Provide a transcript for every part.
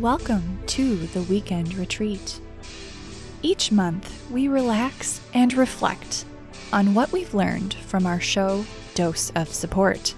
Welcome to the Weekend Retreat. Each month, we relax and reflect on what we've learned from our show, Dose of Support.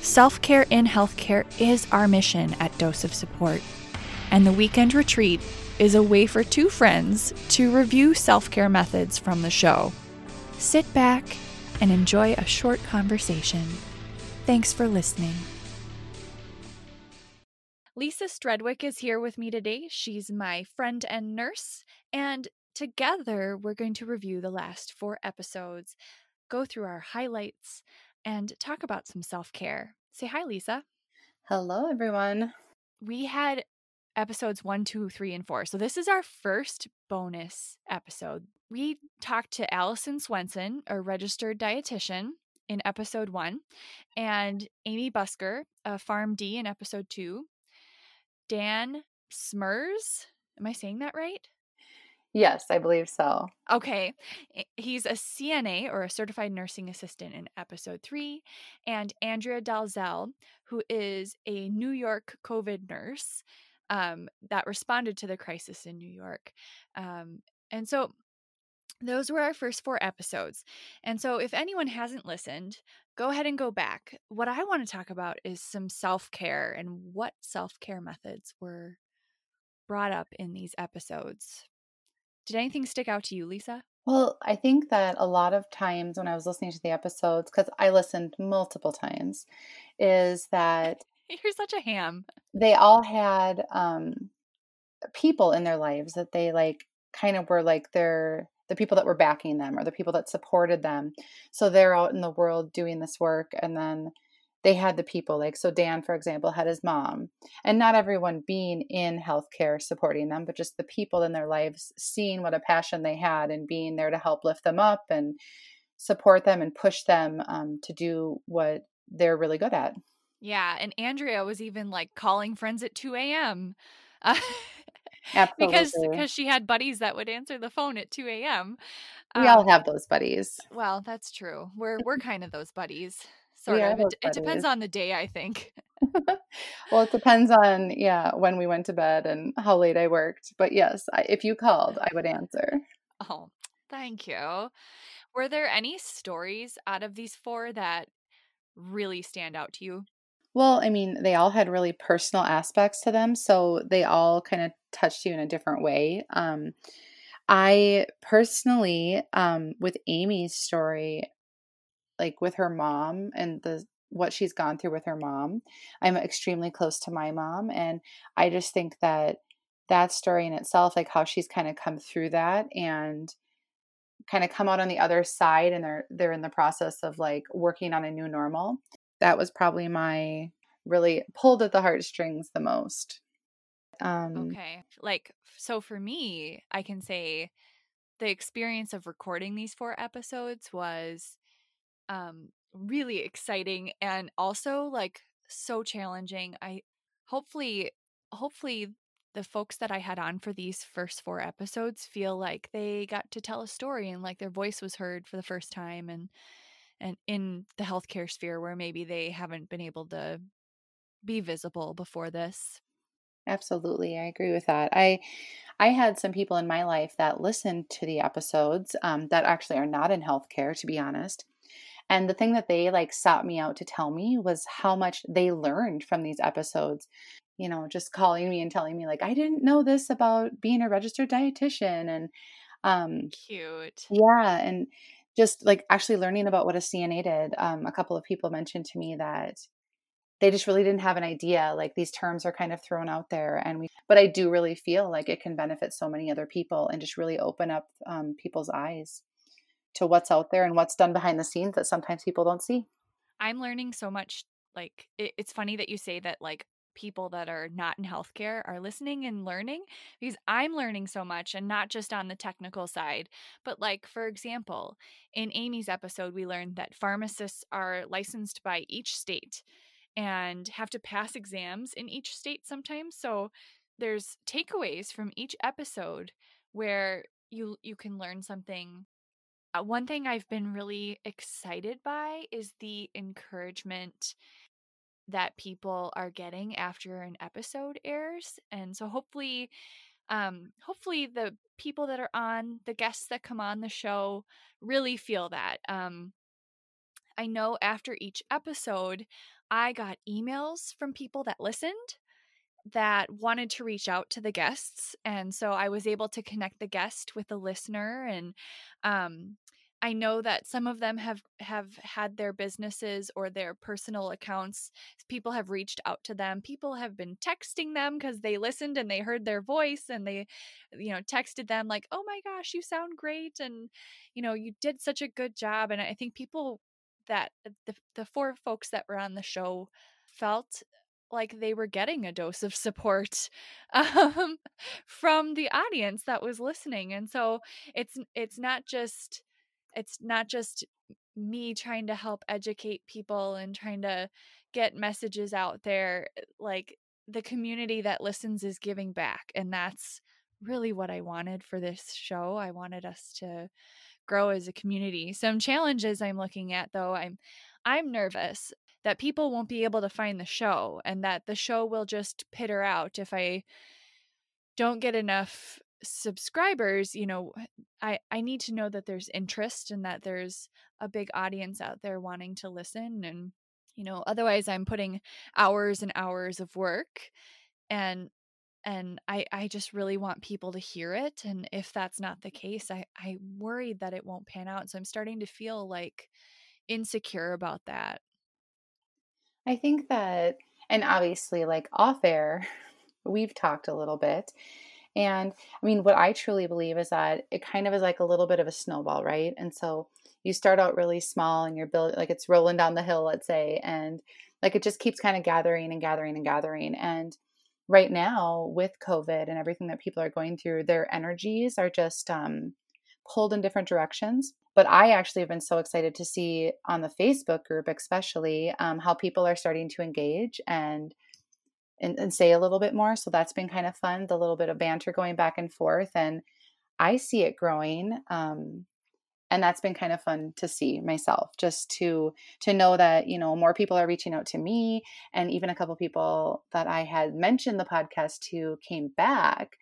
Self care in healthcare is our mission at Dose of Support, and the Weekend Retreat is a way for two friends to review self care methods from the show. Sit back and enjoy a short conversation. Thanks for listening. Lisa Stredwick is here with me today. She's my friend and nurse, and together we're going to review the last four episodes, go through our highlights, and talk about some self care. Say hi, Lisa. Hello, everyone. We had episodes one, two, three, and four. So this is our first bonus episode. We talked to Allison Swenson, a registered dietitian, in episode one, and Amy Busker, a PharmD, in episode two. Dan Smurs. Am I saying that right? Yes, I believe so. Okay. He's a CNA or a certified nursing assistant in episode three. And Andrea Dalzell, who is a New York COVID nurse um, that responded to the crisis in New York. Um, and so those were our first four episodes. And so if anyone hasn't listened, go ahead and go back. What I want to talk about is some self care and what self care methods were brought up in these episodes. Did anything stick out to you, Lisa? Well, I think that a lot of times when I was listening to the episodes, because I listened multiple times, is that you're such a ham. They all had um, people in their lives that they like kind of were like their the people that were backing them or the people that supported them. So they're out in the world doing this work and then they had the people like so Dan for example had his mom and not everyone being in healthcare supporting them but just the people in their lives seeing what a passion they had and being there to help lift them up and support them and push them um, to do what they're really good at. Yeah, and Andrea was even like calling friends at 2 a.m. Uh, Absolutely. because because she had buddies that would answer the phone at 2 a.m. We um, all have those buddies. Well, that's true. We're we're kind of those buddies. Sort of. It, it, depends on the day, I think. well, it depends on yeah when we went to bed and how late I worked. But yes, I, if you called, I would answer. Oh, thank you. Were there any stories out of these four that really stand out to you? Well, I mean, they all had really personal aspects to them, so they all kind of touched you in a different way. Um, I personally, um, with Amy's story, like with her mom and the what she's gone through with her mom, I'm extremely close to my mom, and I just think that that story in itself, like how she's kind of come through that and kind of come out on the other side, and they're they're in the process of like working on a new normal that was probably my really pulled at the heartstrings the most. Um, okay. Like, so for me, I can say the experience of recording these four episodes was um, really exciting and also like so challenging. I hopefully, hopefully, the folks that I had on for these first four episodes feel like they got to tell a story and like their voice was heard for the first time and and in the healthcare sphere where maybe they haven't been able to be visible before this. Absolutely, I agree with that. I I had some people in my life that listened to the episodes um, that actually are not in healthcare, to be honest. And the thing that they like sought me out to tell me was how much they learned from these episodes. You know, just calling me and telling me like I didn't know this about being a registered dietitian and um cute. Yeah, and just like actually learning about what a CNA did, um, a couple of people mentioned to me that they just really didn't have an idea. Like these terms are kind of thrown out there, and we. But I do really feel like it can benefit so many other people and just really open up um, people's eyes to what's out there and what's done behind the scenes that sometimes people don't see. I'm learning so much. Like it, it's funny that you say that. Like people that are not in healthcare are listening and learning because I'm learning so much and not just on the technical side. But, like, for example, in Amy's episode, we learned that pharmacists are licensed by each state and have to pass exams in each state sometimes. So, there's takeaways from each episode where you you can learn something uh, one thing I've been really excited by is the encouragement that people are getting after an episode airs and so hopefully um hopefully the people that are on the guests that come on the show really feel that um i know after each episode i got emails from people that listened that wanted to reach out to the guests and so i was able to connect the guest with the listener and um, i know that some of them have have had their businesses or their personal accounts people have reached out to them. People have been texting them because they listened and they heard their voice and they you know texted them like oh my gosh you sound great and you know you did such a good job. And i think people that the, the four folks that were on the show felt like they were getting a dose of support um, from the audience that was listening. And so it's it's not just it's not just me trying to help educate people and trying to get messages out there eh, like the community that listens is giving back and that's really what I wanted for this show. I wanted us to grow as a community. Some challenges I'm looking at though I'm I'm nervous that people won't be able to find the show and that the show will just pitter out if I don't get enough subscribers you know i i need to know that there's interest and that there's a big audience out there wanting to listen and you know otherwise i'm putting hours and hours of work and and i i just really want people to hear it and if that's not the case i i worried that it won't pan out so i'm starting to feel like insecure about that I think that, and obviously, like off air, we've talked a little bit. And I mean, what I truly believe is that it kind of is like a little bit of a snowball, right? And so you start out really small and you're building, like it's rolling down the hill, let's say, and like it just keeps kind of gathering and gathering and gathering. And right now, with COVID and everything that people are going through, their energies are just um, pulled in different directions. But I actually have been so excited to see on the Facebook group, especially, um, how people are starting to engage and, and and say a little bit more. So that's been kind of fun. The little bit of banter going back and forth, and I see it growing. Um, and that's been kind of fun to see myself just to to know that you know more people are reaching out to me and even a couple people that i had mentioned the podcast to came back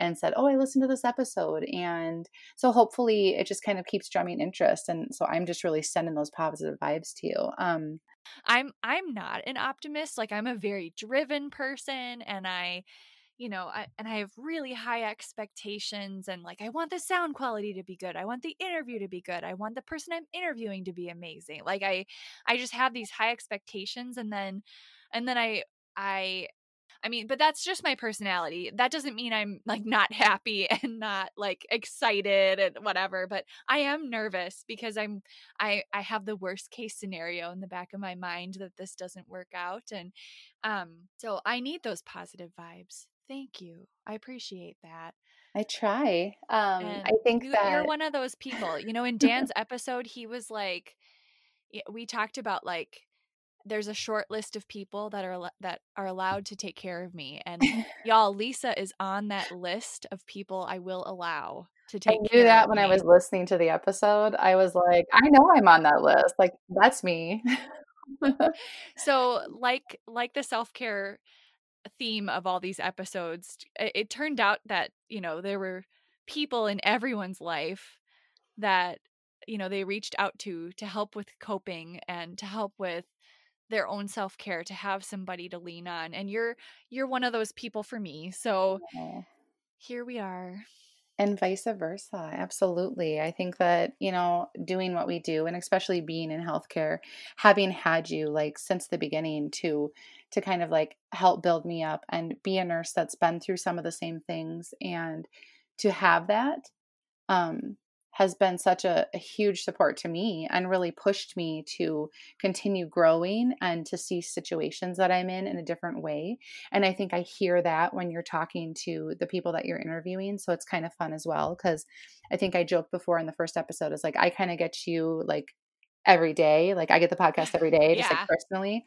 and said, "Oh, I listened to this episode." And so hopefully it just kind of keeps drumming interest and so I'm just really sending those positive vibes to you. Um I'm I'm not an optimist. Like I'm a very driven person and I you know, I, and I have really high expectations and like I want the sound quality to be good. I want the interview to be good. I want the person I'm interviewing to be amazing. Like I I just have these high expectations and then and then I I I mean, but that's just my personality. That doesn't mean I'm like not happy and not like excited and whatever, but I am nervous because I'm I I have the worst case scenario in the back of my mind that this doesn't work out and um so I need those positive vibes. Thank you. I appreciate that. I try. Um I think you, that you're one of those people. You know, in Dan's episode, he was like we talked about like there's a short list of people that are that are allowed to take care of me and y'all lisa is on that list of people i will allow to take I knew that when me. I was listening to the episode. I was like, I know I'm on that list. Like that's me. so like like the self-care theme of all these episodes, it, it turned out that, you know, there were people in everyone's life that you know they reached out to to help with coping and to help with their own self-care to have somebody to lean on and you're you're one of those people for me so yeah. here we are and vice versa absolutely i think that you know doing what we do and especially being in healthcare having had you like since the beginning to to kind of like help build me up and be a nurse that's been through some of the same things and to have that um has been such a, a, huge support to me and really pushed me to continue growing and to see situations that I'm in in a different way. And I think I hear that when you're talking to the people that you're interviewing. So it's kind of fun as well. Cause I think I joked before in the first episode is like, I kind of get you like every day. Like I get the podcast every day, just yeah. like personally.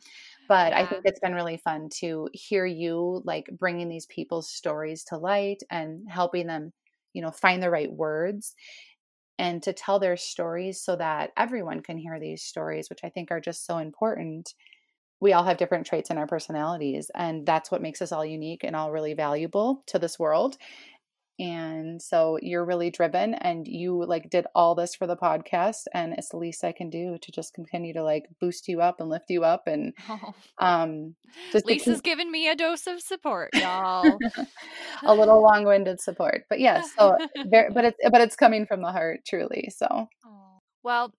But yeah. I think it's been really fun to hear you like bringing these people's stories to light and helping them, you know, find the right words and to tell their stories so that everyone can hear these stories, which I think are just so important. we all have different traits in our personalities and that's what makes us all unique and all really valuable to this world and so you're really driven and you like did all this for the podcast and it's the least i can do to just continue to like boost you up and lift you up and oh. um just lisa's giving me a dose of support y'all a little long-winded support but yes so there but it's but it's coming from the heart truly so oh. well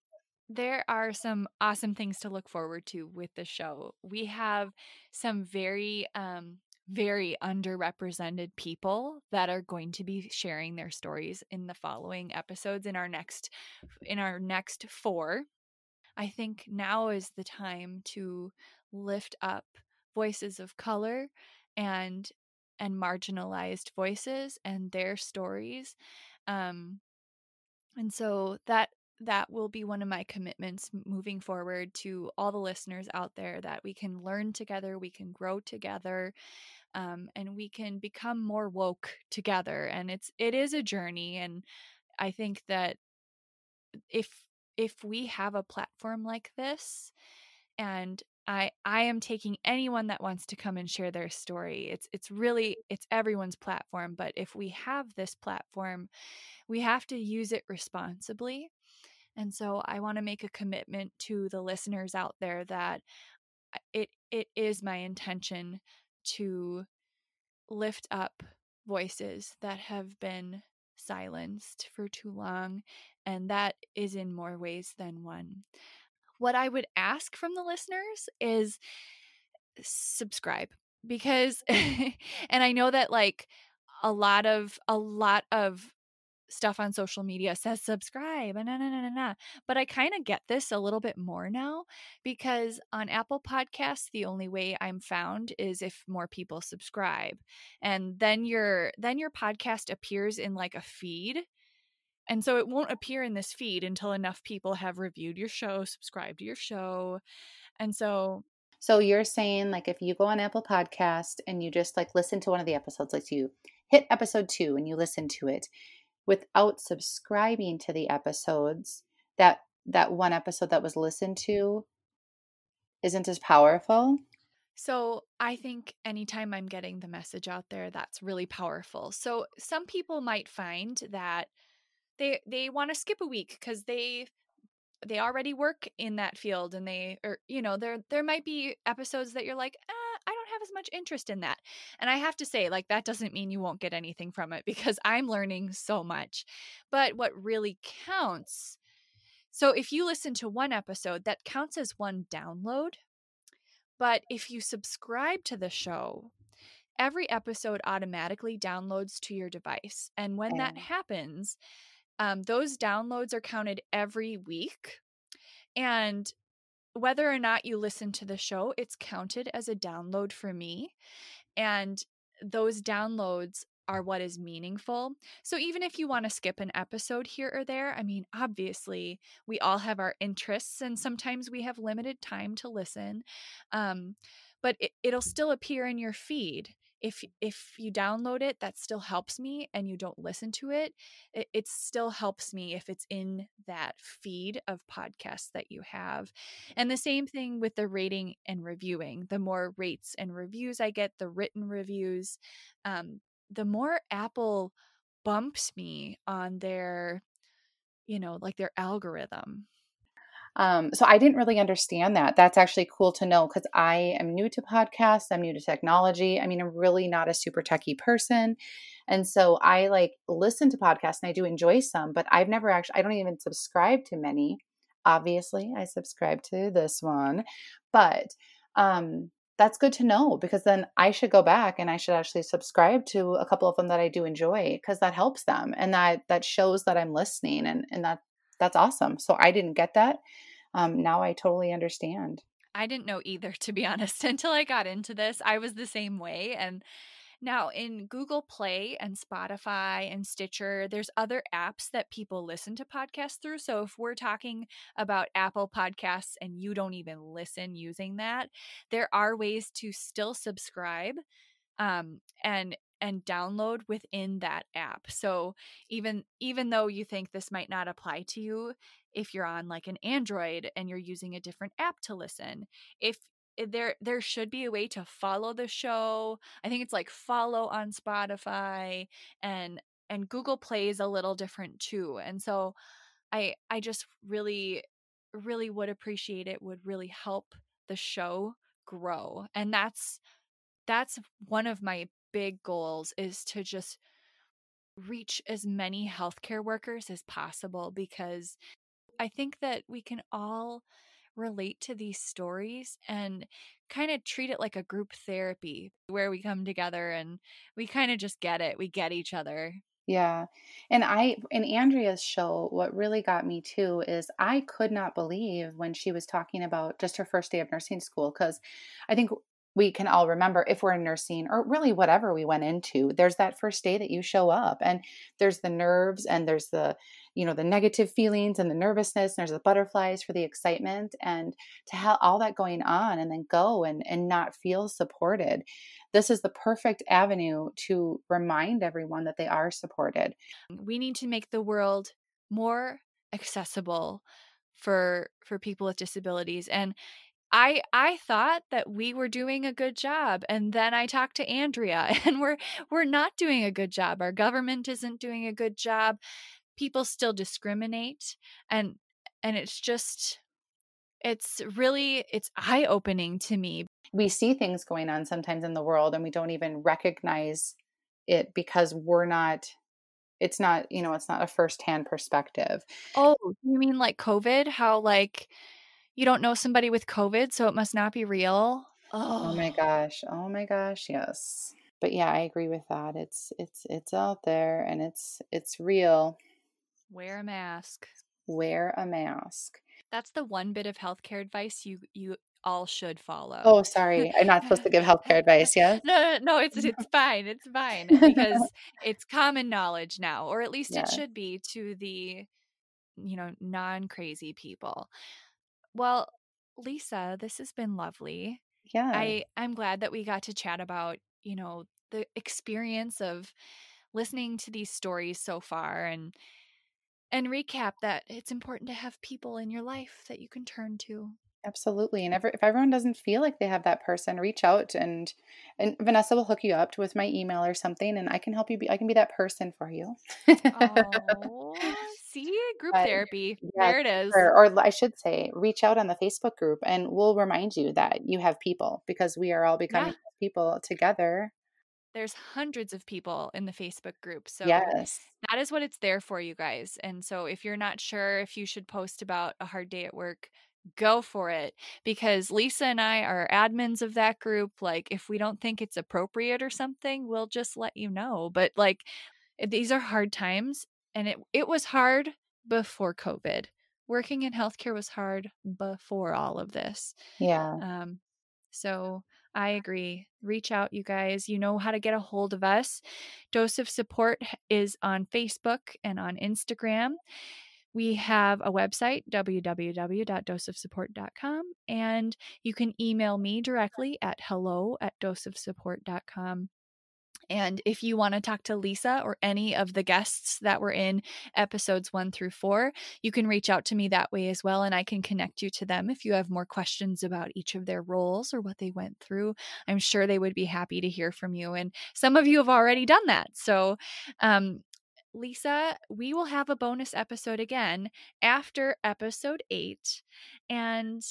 there are some awesome things to look forward to with the show. We have some very um very underrepresented people that are going to be sharing their stories in the following episodes in our next in our next 4. I think now is the time to lift up voices of color and and marginalized voices and their stories um and so that that will be one of my commitments moving forward to all the listeners out there that we can learn together, we can grow together, um, and we can become more woke together. And it's it is a journey, and I think that if if we have a platform like this, and I I am taking anyone that wants to come and share their story. It's it's really it's everyone's platform, but if we have this platform, we have to use it responsibly and so I want to make a commitment to the listeners out there that uh, it it is my intention to lift up voices that have been silenced for too long and that is in more ways than one. What I would ask from the listeners is subscribe because and I know that like a lot of a lot of stuff on social media says subscribe and nah, nah, nah, nah, but I kind of get this a little bit more now because on Apple Podcasts the only way I'm found is if more people subscribe and then your then your podcast appears in like a feed and so it won't appear in this feed until enough people have reviewed your show, subscribed to your show. And so so you're saying like if you go on Apple Podcast and you just like listen to one of the episodes like you hit episode 2 and you listen to it without subscribing to the episodes that that one episode that was listened to isn't as powerful so I think anytime I'm getting the message out there, that's really powerful. So some people might find that they they want to skip a week because they they already work in that field and they or you know there there might be episodes that you're like eh, as much interest in that. And I have to say, like, that doesn't mean you won't get anything from it because I'm learning so much. But what really counts so if you listen to one episode, that counts as one download. But if you subscribe to the show, every episode automatically downloads to your device. And when that happens, um, those downloads are counted every week. And whether or not you listen to the show, it's counted as a download for me. And those downloads are what is meaningful. So even if you want to skip an episode here or there, I mean, obviously, we all have our interests and sometimes we have limited time to listen. Um, but it, it'll still appear in your feed if if you download it that still helps me and you don't listen to it, it it still helps me if it's in that feed of podcasts that you have. And the same thing with the rating and reviewing. The more rates and reviews i get the written reviews um, the more apple bumps me on their you know like their algorithm um, so I didn't really understand that. That's actually cool to know because I am new to podcasts. I'm new to technology. I mean, I'm really not a super techie person. And so I like listen to podcasts and I do enjoy some, but I've never actually, I don't even subscribe to many. Obviously, I subscribe to this one, but um, that's good to know because then I should go back and I should actually subscribe to a couple of them that I do enjoy because that helps them and that that shows that I'm listening and and that that's awesome. So I didn't get that. Um, now I totally understand. I didn't know either, to be honest, until I got into this. I was the same way. And now in Google Play and Spotify and Stitcher, there's other apps that people listen to podcasts through. So if we're talking about Apple Podcasts and you don't even listen using that, there are ways to still subscribe um, and and download within that app. So even even though you think this might not apply to you if you're on like an Android and you're using a different app to listen, if eh, there there should be a way to follow the show. I think it's like follow on Spotify and and Google Play is a little different too. And so I I just really really would appreciate it would really help the show grow. And that's that's one of my big goals is to just reach as many healthcare workers as possible because I think that we can all relate to these stories and kind of treat it like a group therapy where we come together and we kind of just get it. We get each other. Yeah. And I, in Andrea's show, what really got me too is I could not believe when she was talking about just her first day of nursing school. Cause I think we can all remember if we're in nursing or really whatever we went into there's that first day that you show up and there's the nerves and there's the you know the negative feelings and the nervousness and there's the butterflies for the excitement and to have all that going on and then go and and not feel supported. This is the perfect avenue to remind everyone that they are supported. We need to make the world more accessible for for people with disabilities. And I I thought that we were doing a good job and then I talked to Andrea and we're we're not doing a good job. Our government isn't doing a good job. People still discriminate and and it's just it's really it's eye-opening to me. We see things going on sometimes in the world and we don't even recognize it because we're not it's not, you know, it's not a first-hand perspective. Oh, you mean like COVID? How like you don't know somebody with COVID, so it must not be real. Oh. oh my gosh. Oh my gosh, yes. But yeah, I agree with that. It's it's it's out there and it's it's real. Wear a mask. Wear a mask. That's the one bit of healthcare advice you you all should follow. Oh, sorry. I'm not supposed to give healthcare advice, yeah? No, no, no, it's it's fine. It's fine because it's common knowledge now, or at least yeah. it should be to the you know, non-crazy people. Well, Lisa, this has been lovely. Yeah. I I'm glad that we got to chat about, you know, the experience of listening to these stories so far and and recap that it's important to have people in your life that you can turn to. Absolutely. And ever, if everyone doesn't feel like they have that person, reach out and and Vanessa will hook you up with my email or something and I can help you be I can be that person for you. oh, see group but, therapy. Yeah, there it is. Or, or I should say, reach out on the Facebook group and we'll remind you that you have people because we are all becoming yeah. people together. There's hundreds of people in the Facebook group. So yes. that is what it's there for you guys. And so if you're not sure if you should post about a hard day at work, go for it because Lisa and I are admins of that group. Like, if we don't think it's appropriate or something, we'll just let you know. But like, eh, these are hard times, and it it was hard before COVID. Working in healthcare was hard before all of this. Yeah. Um. So I agree. Reach out, you guys. You know how to get a hold of us. Dose of Support is on Facebook and on Instagram. We have a website, www.doseofsupport.com, and you can email me directly at hello at doseofsupport.com. And if you want to talk to Lisa or any of the guests that were in episodes one through four, you can reach out to me that way as well. And I can connect you to them if you have more questions about each of their roles or what they went through. I'm sure they would be happy to hear from you. And some of you have already done that. So um, Lisa, we will have a bonus episode again after episode eight. And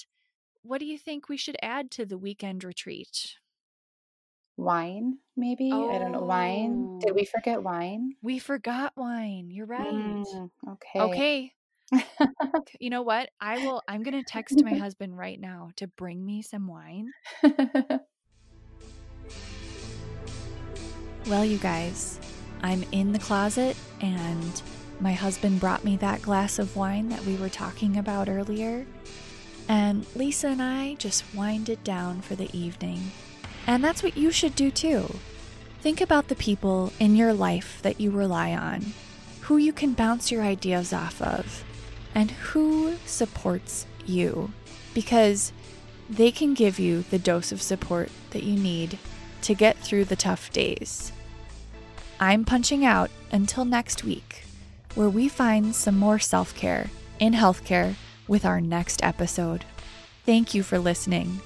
what do you think we should add to the weekend retreat? Wine, maybe? Oh. I don't know. Wine? Did we oh. forget wine? We forgot wine. You're right. Mm, okay. Okay. you know what? I will I'm going to text my husband right now to bring me some wine. well, you guys, I'm in the closet and my husband brought me that glass of wine that we were talking about earlier. And Lisa and I just winded down for the evening. And that's what you should do too. Think about the people in your life that you rely on, who you can bounce your ideas off of, and who supports you. Because they can give you the dose of support that you need to get through the tough days. I'm punching out until next week, where we find some more self care in healthcare with our next episode. Thank you for listening.